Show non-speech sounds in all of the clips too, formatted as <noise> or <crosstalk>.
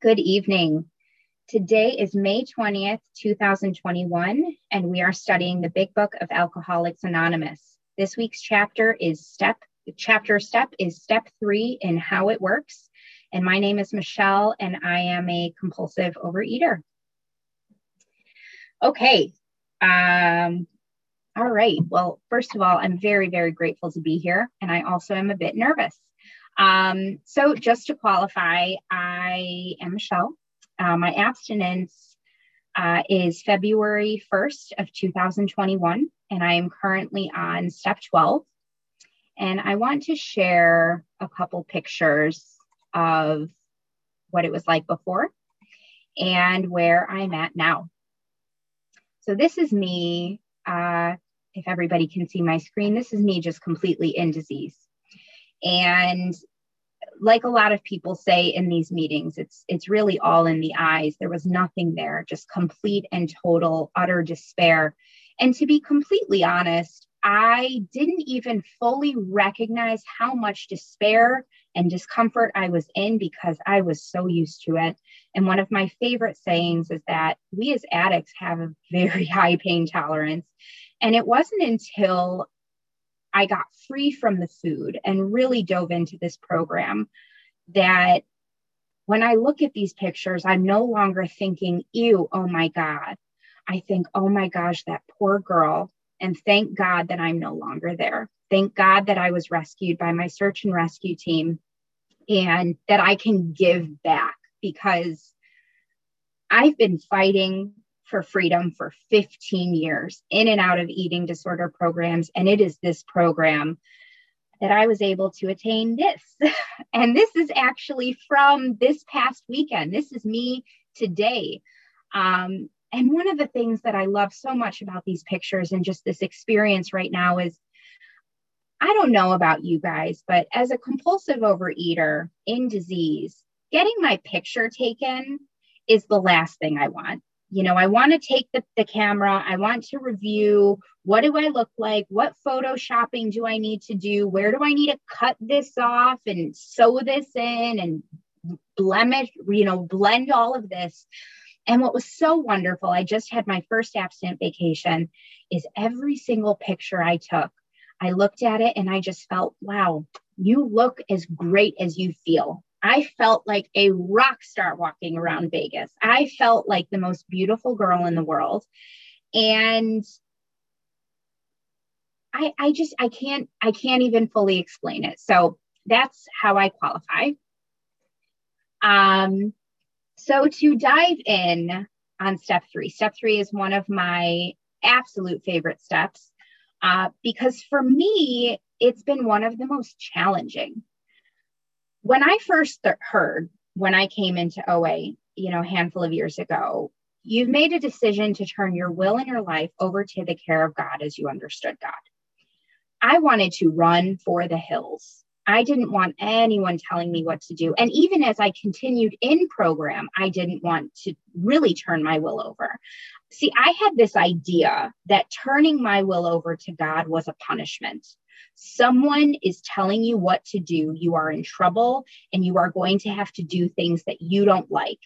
Good evening. Today is May 20th, 2021, and we are studying the Big Book of Alcoholics Anonymous. This week's chapter is step chapter step is step 3 in how it works. And my name is Michelle and I am a compulsive overeater. Okay. Um all right. Well, first of all, I'm very very grateful to be here and I also am a bit nervous. Um, so, just to qualify, I am Michelle. Uh, my abstinence uh, is February 1st of 2021, and I am currently on step 12. And I want to share a couple pictures of what it was like before and where I'm at now. So, this is me. Uh, if everybody can see my screen, this is me just completely in disease. And like a lot of people say in these meetings, it's it's really all in the eyes. There was nothing there, just complete and total utter despair. And to be completely honest, I didn't even fully recognize how much despair and discomfort I was in because I was so used to it. And one of my favorite sayings is that we as addicts have a very <laughs> high pain tolerance. And it wasn't until I got free from the food and really dove into this program that when I look at these pictures, I'm no longer thinking, ew, oh my God. I think, oh my gosh, that poor girl. And thank God that I'm no longer there. Thank God that I was rescued by my search and rescue team and that I can give back because I've been fighting for freedom for 15 years in and out of eating disorder programs. And it is this program that I was able to attain this. <laughs> and this is actually from this past weekend. This is me today. Um, and one of the things that I love so much about these pictures and just this experience right now is I don't know about you guys, but as a compulsive overeater in disease, getting my picture taken is the last thing I want you know, I want to take the, the camera. I want to review what do I look like? What photoshopping do I need to do? Where do I need to cut this off and sew this in and blemish, you know, blend all of this? And what was so wonderful, I just had my first abstinent vacation, is every single picture I took, I looked at it and I just felt, wow, you look as great as you feel. I felt like a rock star walking around Vegas. I felt like the most beautiful girl in the world. And I, I just I can't I can't even fully explain it. So that's how I qualify. Um, so to dive in on step three, step three is one of my absolute favorite steps uh, because for me, it's been one of the most challenging when I first th- heard when I came into OA, you know, a handful of years ago, you've made a decision to turn your will and your life over to the care of God as you understood God. I wanted to run for the hills. I didn't want anyone telling me what to do. And even as I continued in program, I didn't want to really turn my will over. See, I had this idea that turning my will over to God was a punishment someone is telling you what to do, you are in trouble and you are going to have to do things that you don't like.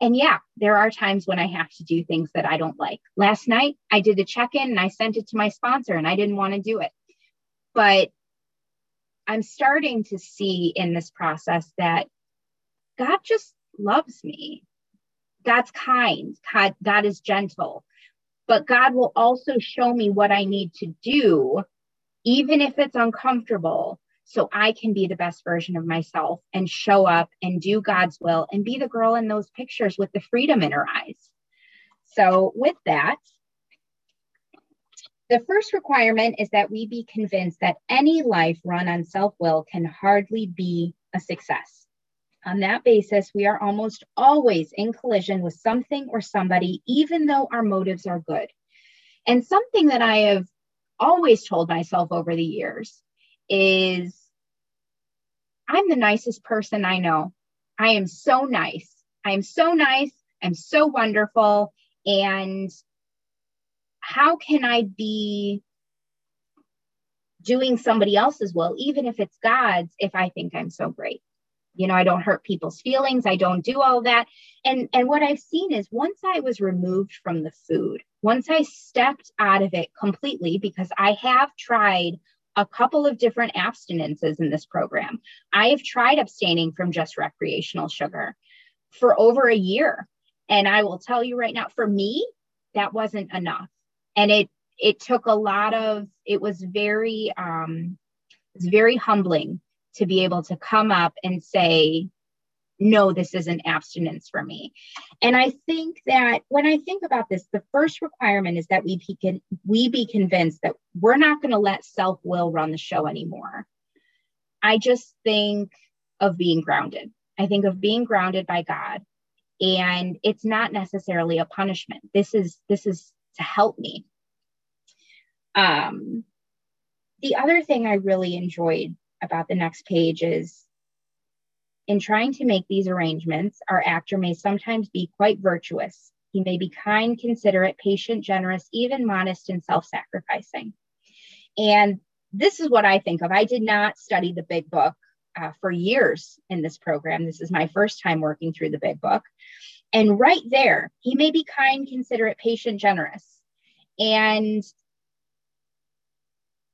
And yeah, there are times when I have to do things that I don't like. Last night, I did a check in and I sent it to my sponsor and I didn't want to do it. But I'm starting to see in this process that God just loves me. God's kind, God, God is gentle, but God will also show me what I need to do even if it's uncomfortable, so I can be the best version of myself and show up and do God's will and be the girl in those pictures with the freedom in her eyes. So, with that, the first requirement is that we be convinced that any life run on self will can hardly be a success. On that basis, we are almost always in collision with something or somebody, even though our motives are good. And something that I have always told myself over the years is I'm the nicest person I know. I am so nice. I am so nice. I'm so wonderful. And how can I be doing somebody else's will, even if it's God's, if I think I'm so great? you know i don't hurt people's feelings i don't do all that and and what i've seen is once i was removed from the food once i stepped out of it completely because i have tried a couple of different abstinences in this program. I have tried abstaining from just recreational sugar for over a year. And i will tell you right now for me that wasn't enough. And it it took a lot of it was very um it's very humbling to be able to come up and say, no, this is an abstinence for me. And I think that when I think about this, the first requirement is that we be, we be convinced that we're not going to let self will run the show anymore. I just think of being grounded. I think of being grounded by God. And it's not necessarily a punishment. This is this is to help me. Um, the other thing I really enjoyed about the next page is in trying to make these arrangements, our actor may sometimes be quite virtuous. He may be kind, considerate, patient, generous, even modest and self sacrificing. And this is what I think of. I did not study the big book uh, for years in this program. This is my first time working through the big book. And right there, he may be kind, considerate, patient, generous. And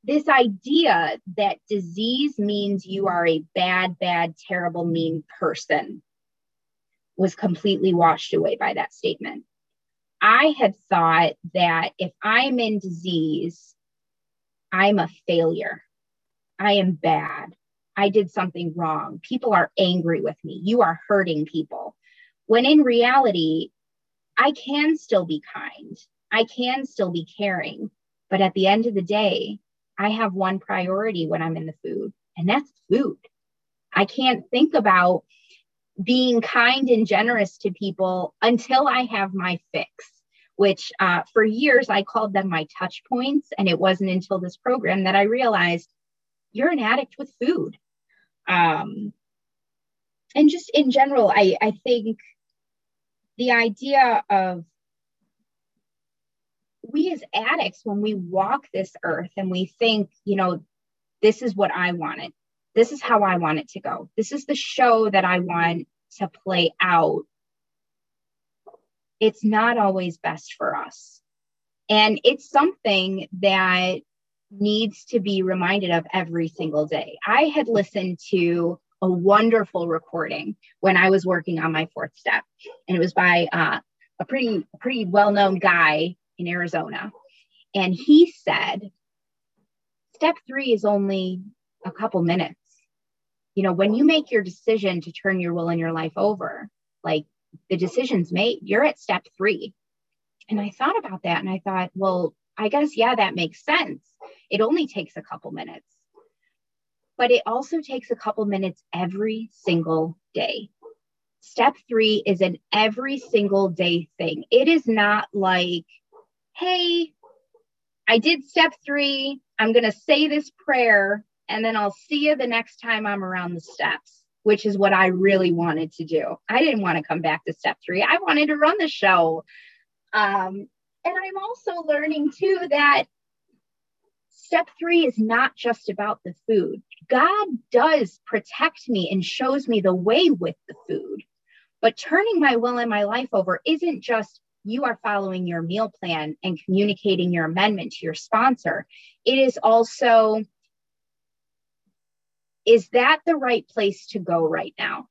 this idea that disease means you are a bad, bad, terrible, mean person was completely washed away by that statement. I had thought that if I'm in disease, I'm a failure. I am bad. I did something wrong. People are angry with me. You are hurting people. When in reality, I can still be kind. I can still be caring. But at the end of the day, I have one priority when I'm in the food, and that's food. I can't think about being kind and generous to people until I have my fix, which uh, for years I called them my touch points. And it wasn't until this program that I realized you're an addict with food. Um, and just in general, I, I think the idea of we as addicts, when we walk this earth and we think, you know, this is what I wanted, this is how I want it to go, this is the show that I want to play out, it's not always best for us. And it's something that needs to be reminded of every single day. I had listened to a wonderful recording when I was working on my fourth step, and it was by uh, a pretty pretty well known guy in Arizona. And he said, step three is only a couple minutes. You know, when you make your decision to turn your will and your life over, like the decision's made, you're at step three. And I thought about that and I thought, well, I guess, yeah, that makes sense. It only takes a couple minutes, but it also takes a couple minutes every single day. Step three is an every single day thing. It is not like hey, I did step three. I'm going to say this prayer and then I'll see you the next time I'm around the steps, which is what I really wanted to do. I didn't want to come back to step three. I wanted to run the show. Um, and I'm also learning too that step three is not just about the food. God does protect me and shows me the way with the food. But turning my will and my life over isn't just you are following your meal plan and communicating your amendment to your sponsor. It is also, is that the right place to go right now?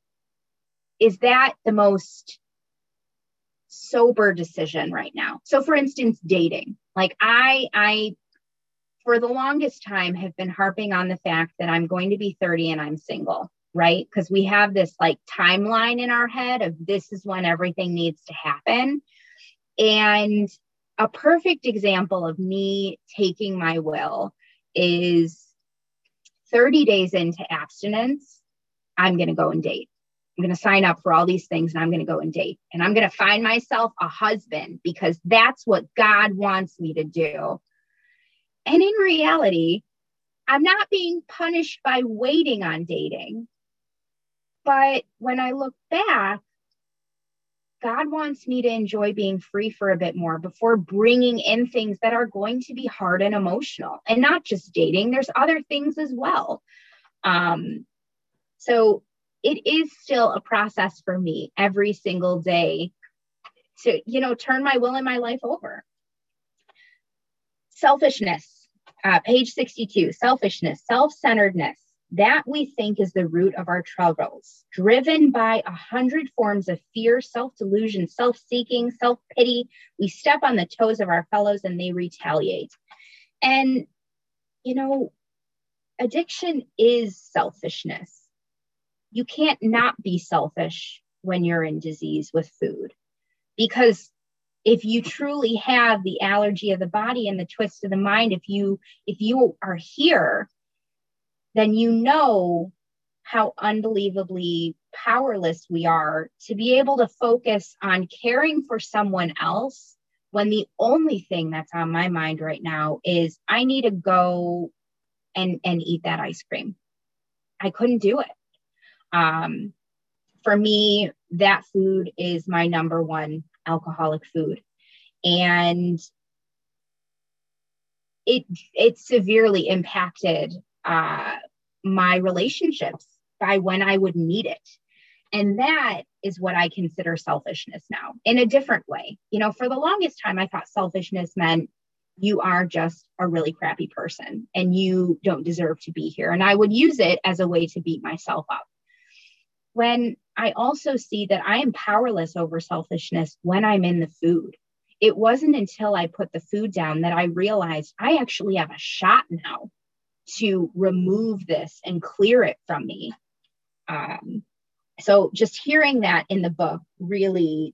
Is that the most sober decision right now? So for instance, dating. Like I, I, for the longest time have been harping on the fact that I'm going to be 30 and I'm single, right? Because we have this like timeline in our head of this is when everything needs to happen. And a perfect example of me taking my will is 30 days into abstinence, I'm going to go and date. I'm going to sign up for all these things and I'm going to go and date. And I'm going to find myself a husband because that's what God wants me to do. And in reality, I'm not being punished by waiting on dating. But when I look back, God wants me to enjoy being free for a bit more before bringing in things that are going to be hard and emotional and not just dating. There's other things as well. Um, so it is still a process for me every single day to, you know, turn my will and my life over. Selfishness, uh, page 62, selfishness, self centeredness. That we think is the root of our troubles, driven by a hundred forms of fear, self delusion, self seeking, self pity. We step on the toes of our fellows and they retaliate. And, you know, addiction is selfishness. You can't not be selfish when you're in disease with food because if you truly have the allergy of the body and the twist of the mind if you if you are here then you know how unbelievably powerless we are to be able to focus on caring for someone else when the only thing that's on my mind right now is I need to go and and eat that ice cream. I couldn't do it. Um, for me, that food is my number one alcoholic food, and it it severely impacted uh, my relationships by when I would need it. And that is what I consider selfishness now in a different way. You know, for the longest time, I thought selfishness meant you are just a really crappy person and you don't deserve to be here. And I would use it as a way to beat myself up. When I also see that I am powerless over selfishness when I'm in the food. It wasn't until I put the food down that I realized I actually have a shot now to remove this and clear it from me. Um, so just hearing that in the book really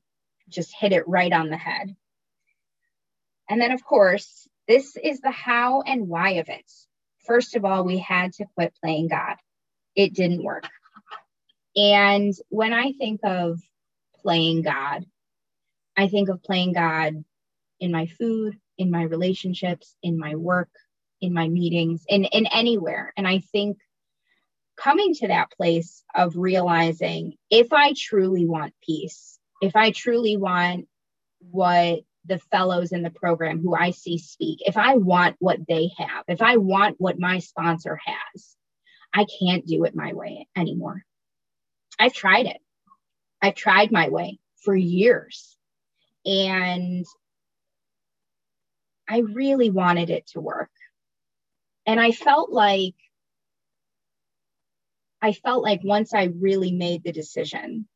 just hit it right on the head. And then, of course, this is the how and why of it. First of all, we had to quit playing God. It didn't work. And when I think of playing God, I think of playing God in my food, in my relationships, in my work, in my meetings, in, in anywhere. And I think coming to that place of realizing if I truly want peace, if I truly want what the fellows in the program who I see speak, if I want what they have, if I want what my sponsor has, I can't do it my way anymore. I've tried it. I've tried my way for years. And I really wanted it to work. And I felt like I felt like once I really made the decision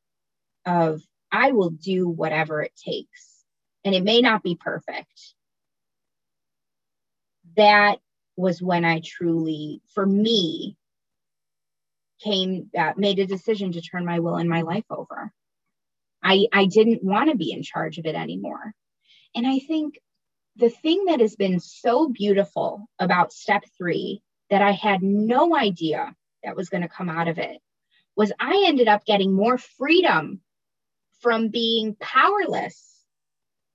of I will do whatever it takes, and it may not be perfect, that was when I truly, for me, came, uh, made a decision to turn my will and my life over. I, I didn't want to be in charge of it anymore. And I think the thing that has been so beautiful about step three that I had no idea that was going to come out of it was I ended up getting more freedom from being powerless.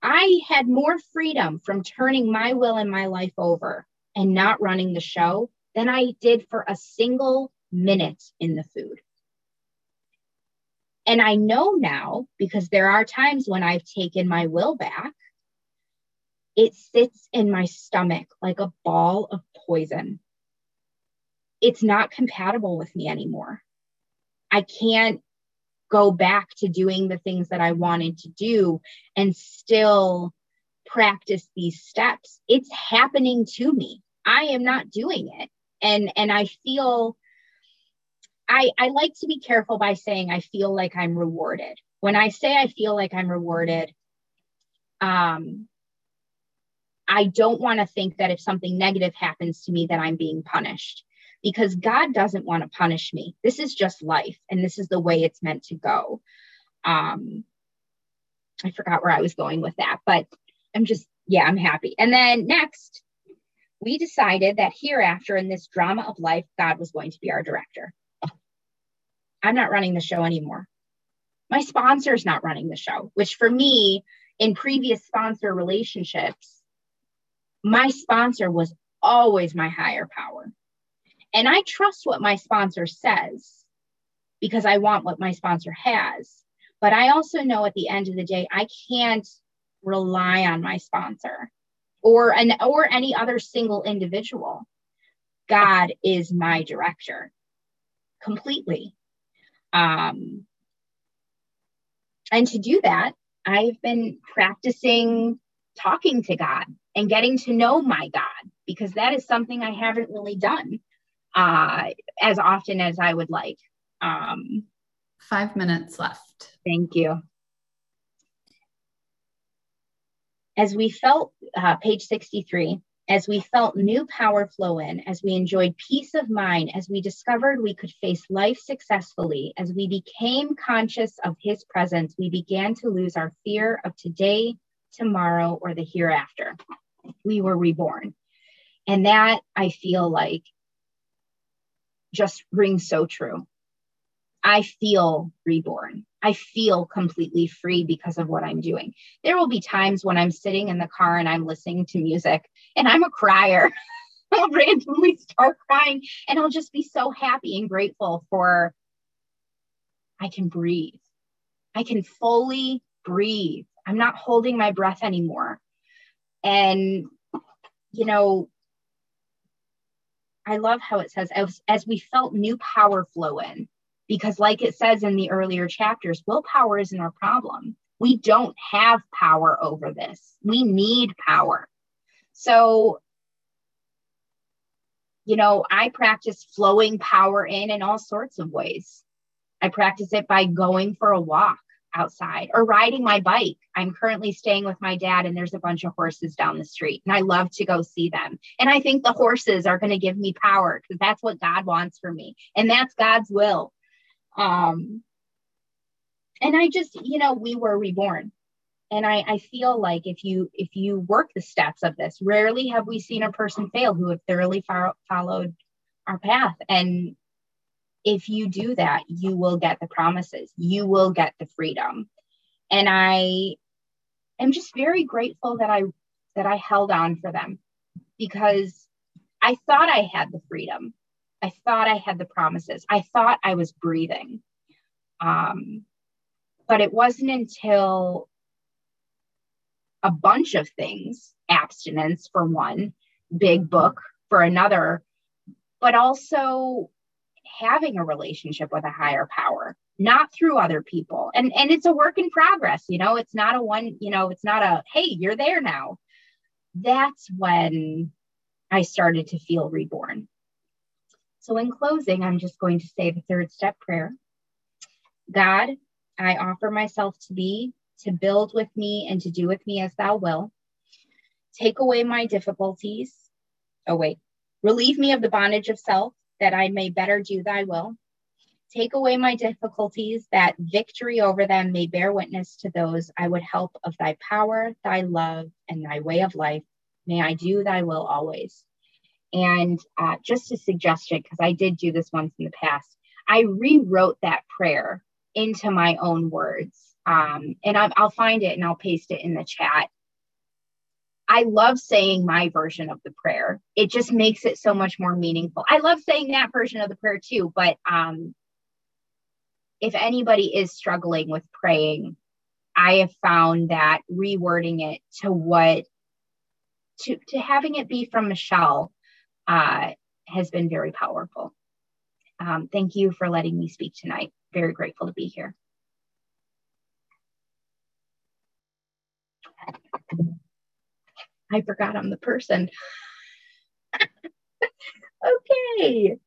I had more freedom from turning my will and my life over and not running the show than I did for a single minute in the food. And I know now because there are times when I've taken my will back, it sits in my stomach like a ball of poison it's not compatible with me anymore. I can't go back to doing the things that I wanted to do and still practice these steps. It's happening to me. I am not doing it. And and I feel I I like to be careful by saying I feel like I'm rewarded. When I say I feel like I'm rewarded, um I don't want to think that if something negative happens to me that I'm being punished because God doesn't want to punish me. This is just life, and this is the way it's meant to go. Um, I forgot where I was going with that, but I'm just, yeah, I'm happy. And then next, we decided that hereafter in this drama of life, God was going to be our director. I'm not running the show anymore. My sponsor is not running the show, which for me, in previous sponsor relationships, my sponsor was always my higher power. And I trust what my sponsor says because I want what my sponsor has. But I also know at the end of the day, I can't rely on my sponsor or an or any other single individual. God is my director completely. Um, and to do that, I've been practicing talking to God and getting to know my God because that is something I haven't really done uh, as often as I would like. Um, Five minutes left. Thank you. As we felt, uh, page 63, as we felt new power flow in, as we enjoyed peace of mind, as we discovered we could face life successfully, as we became conscious of His presence, we began to lose our fear of today, tomorrow, or the hereafter. We were reborn. And that I feel like just rings so true. I feel reborn. I feel completely free because of what I'm doing. There will be times when I'm sitting in the car and I'm listening to music and I'm a crier. <laughs> I'll randomly start crying and I'll just be so happy and grateful for I can breathe. I can fully breathe. I'm not holding my breath anymore. And, you know, I love how it says, as, as we felt new power flow in, because, like it says in the earlier chapters, willpower isn't our problem. We don't have power over this. We need power. So, you know, I practice flowing power in in all sorts of ways. I practice it by going for a walk outside or riding my bike. I'm currently staying with my dad, and there's a bunch of horses down the street, and I love to go see them. And I think the horses are going to give me power because that's what God wants for me, and that's God's will. Um, and I just, you know, we were reborn. And I, I feel like if you if you work the steps of this, rarely have we seen a person fail who have thoroughly fo- followed our path. And if you do that, you will get the promises. You will get the freedom. And I am just very grateful that I that I held on for them because I thought I had the freedom. I thought I had the promises. I thought I was breathing. Um, but it wasn't until a bunch of things abstinence for one, big book for another, but also having a relationship with a higher power not through other people and and it's a work in progress you know it's not a one you know it's not a hey you're there now that's when i started to feel reborn so, in closing, I'm just going to say the third step prayer God, I offer myself to thee to build with me and to do with me as thou will. Take away my difficulties. Oh, wait. Relieve me of the bondage of self that I may better do thy will. Take away my difficulties that victory over them may bear witness to those I would help of thy power, thy love, and thy way of life. May I do thy will always. And uh, just a suggestion, because I did do this once in the past, I rewrote that prayer into my own words. Um, and I, I'll find it and I'll paste it in the chat. I love saying my version of the prayer. It just makes it so much more meaningful. I love saying that version of the prayer too, but um, if anybody is struggling with praying, I have found that rewording it to what to to having it be from Michelle uh, has been very powerful. Um, thank you for letting me speak tonight. Very grateful to be here. I forgot I'm the person. okay.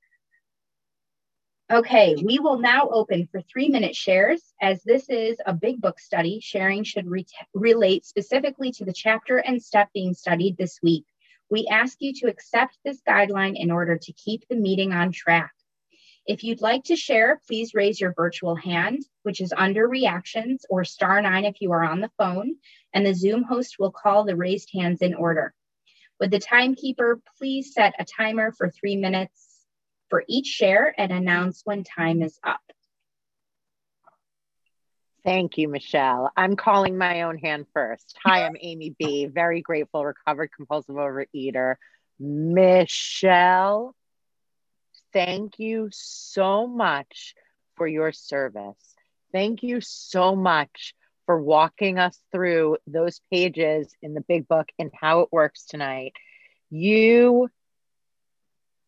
Okay, we will now open for three minute shares. As this is a big book study, sharing should re relate specifically to the chapter and step being studied this week. We ask you to accept this guideline in order to keep the meeting on track. If you'd like to share, please raise your virtual hand, which is under reactions, or star nine if you are on the phone, and the Zoom host will call the raised hands in order. Would the timekeeper please set a timer for three minutes for each share and announce when time is up? Thank you, Michelle. I'm calling my own hand first. Hi, I'm Amy B. Very grateful, recovered compulsive overeater. Michelle, thank you so much for your service. Thank you so much for walking us through those pages in the big book and how it works tonight. You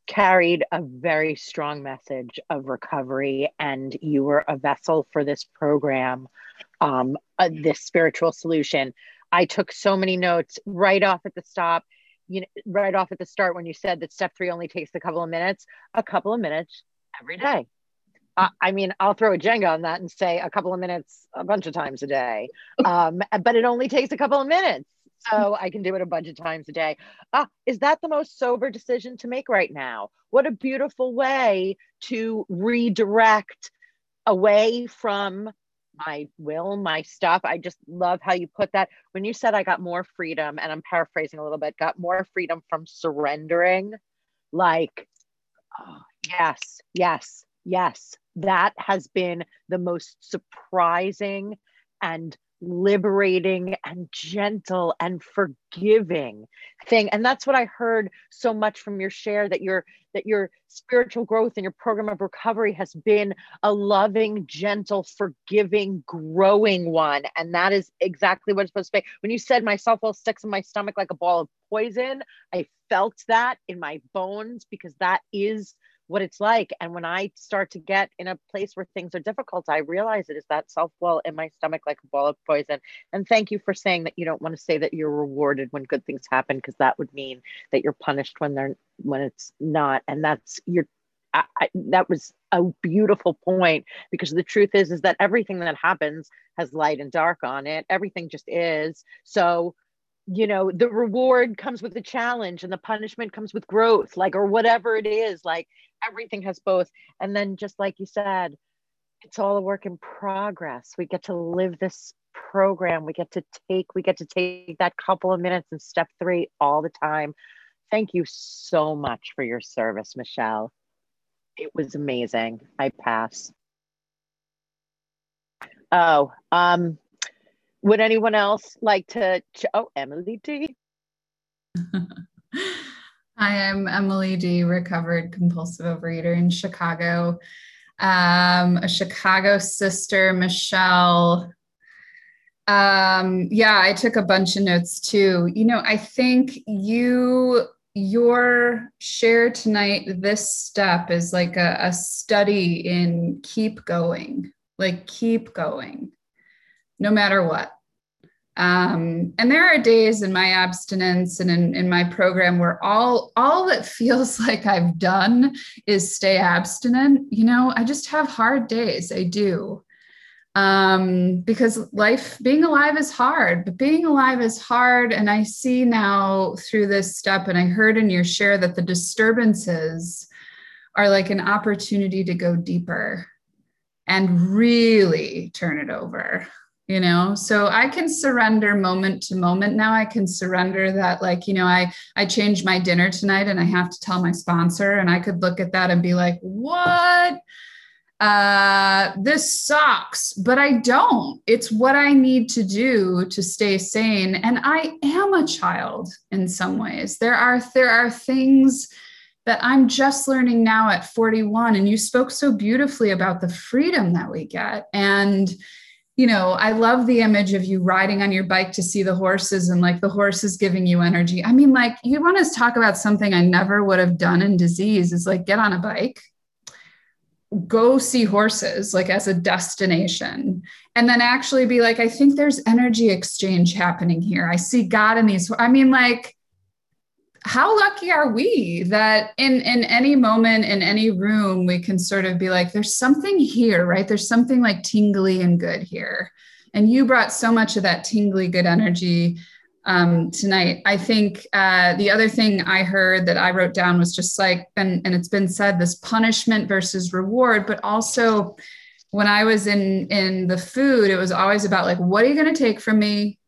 carried a very strong message of recovery, and you were a vessel for this program, um, uh, this spiritual solution. I took so many notes right off at the stop, you know, right off at the start when you said that step three only takes a couple of minutes, a couple of minutes every day. Uh, I mean, I'll throw a Jenga on that and say a couple of minutes a bunch of times a day. <laughs> Um, but it only takes a couple of minutes. So I can do it a bunch of times a day. Ah, is that the most sober decision to make right now? What a beautiful way to redirect away from my will, my stuff. I just love how you put that. When you said I got more freedom, and I'm paraphrasing a little bit, got more freedom from surrendering, like, oh, yes, yes, yes. That has been the most surprising and liberating and gentle and forgiving thing. And that's what i heard so much from your share that your that your spiritual growth and your program of recovery has been a loving gentle forgiving growing one. And that is exactly what it's supposed to be. When you said my self-will sticks in my stomach like a ball of poison i felt that in my bones because that is what it's like. And when I start to get in a place where things are difficult, I realize it is that self will in my stomach like a ball of poison. And thank you for saying that you don't want to say that you're rewarded when good things happen, because that would mean that you're punished when they're when it's not. And that's your I, I, that was a beautiful point because the truth is is that everything that happens has light and dark on it everything just is so you know the reward comes with the challenge and the punishment comes with growth like or whatever it is like everything has both. And then just like you said it's all a work in progress. We get to live this program. We get to take we get to take that couple of minutes in step three all the time. Thank you so much for your service michelle. It was amazing. I pass oh um would anyone else like to? Ch- oh, Emily D. <laughs> Hi, I'm Emily D, recovered compulsive overeater in Chicago. Um, a Chicago sister, Michelle. Um, yeah, I took a bunch of notes too. You know, I think you your share tonight, this step is like a, a study in keep going, like keep going no matter what. Um, and there are days in my abstinence and in, in my program where all all that feels <laughs> like I've done is stay abstinent. You know, I just have hard days. I do. Um, because life being alive is hard, but being alive is hard. And I see now through this step, and I heard in your share that the disturbances are like an opportunity to go deeper and really turn it over you know? So i can surrender moment to moment now. I can surrender that like you know i i changed my dinner tonight and i have to tell my sponsor and i could look at that and be like what? Uh this sucks but i don't. It's what i need to do to stay sane. And i am a child in some ways. There are there are things that i'm just learning now at 41 and you spoke so beautifully about the freedom that we get. And you know, I love the image of you riding on your bike to see the horses and like the horses giving you energy. I mean, like, you want to talk about something I never would have done in disease is like get on a bike, go see horses like as a destination, and then actually be like, I think there's energy exchange happening here. I see God in these. I mean, like, how lucky are we that in in any moment in any room we can sort of be like there's something here right? There's something like tingly and good here. And you brought so much of that tingly good energy um, tonight. I think uh, the other thing i heard that i wrote down was just like and, and it's been said this punishment versus reward but also when i was in in the food it was always about like what are you going to take from me?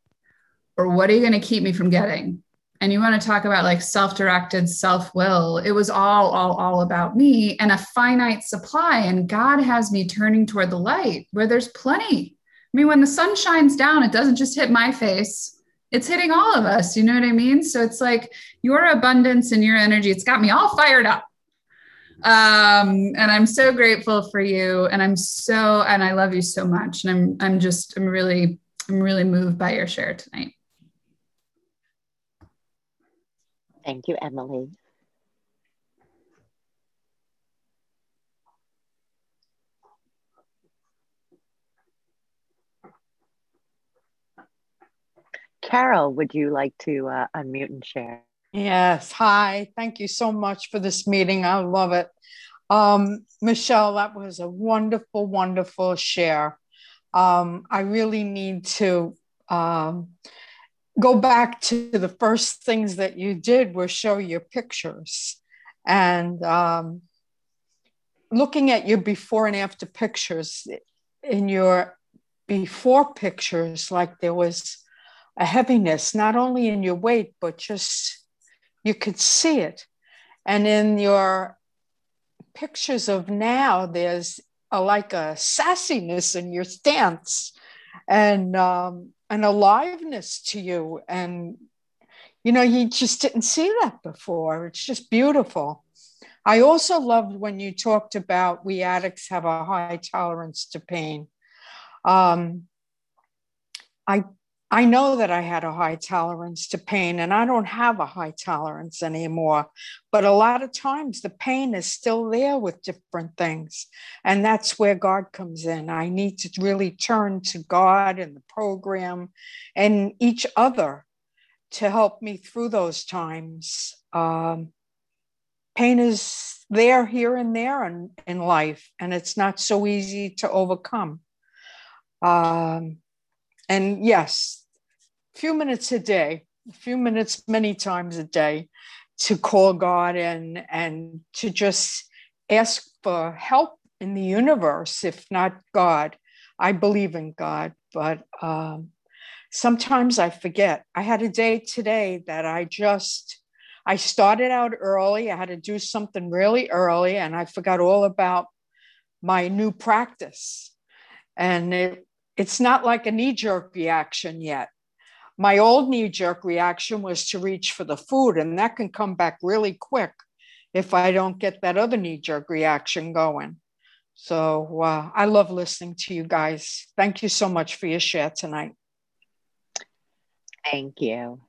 Or what are you going to keep me from getting and you want to talk about like self-directed self-will it was all all all about me and a finite supply and god has me turning toward the light where there's plenty. I mean when the sun shines down it doesn't just hit my face it's hitting all of us you know what i mean? So it's like your abundance and your energy it's got me all fired up. Um and i'm so grateful for you and i'm so and i love you so much and i'm i'm just i'm really i'm really moved by your share tonight Thank you, Emily. Carol, would you like to uh, unmute and share? Yes. Hi. Thank you so much for this meeting. I love it. Um, Michelle, that was a wonderful, wonderful share. Um, I really need to um, go back to the first things that you did was show your pictures. And um, looking at your before and after pictures, in your before pictures, like there was a heaviness, not only in your weight, but just you could see it. And in your pictures of now, there's a, like a sassiness in your stance and um, an aliveness to you. And, you know, you just didn't see that before. It's just beautiful. I also loved when you talked about we addicts have a high tolerance to pain. Um, I I know that I had a high tolerance to pain, and I don't have a high tolerance anymore. But a lot of times the pain is still there with different things. And that's where God comes in. I need to really turn to God and the program and each other to help me through those times. Um, pain is there here and there in, in life, and it's not so easy to overcome. Um, and yes, few minutes a day, a few minutes many times a day to call God and and to just ask for help in the universe, if not God. I believe in God, but um, sometimes I forget. I had a day today that I just I started out early. I had to do something really early, and I forgot all about my new practice. And it, it's not like a knee jerk reaction yet my old knee jerk reaction was to reach for the food, and that can come back really quick if I don't get that other knee jerk reaction going. So uh, I love listening to you guys. Thank you so much for your share tonight. Thank you.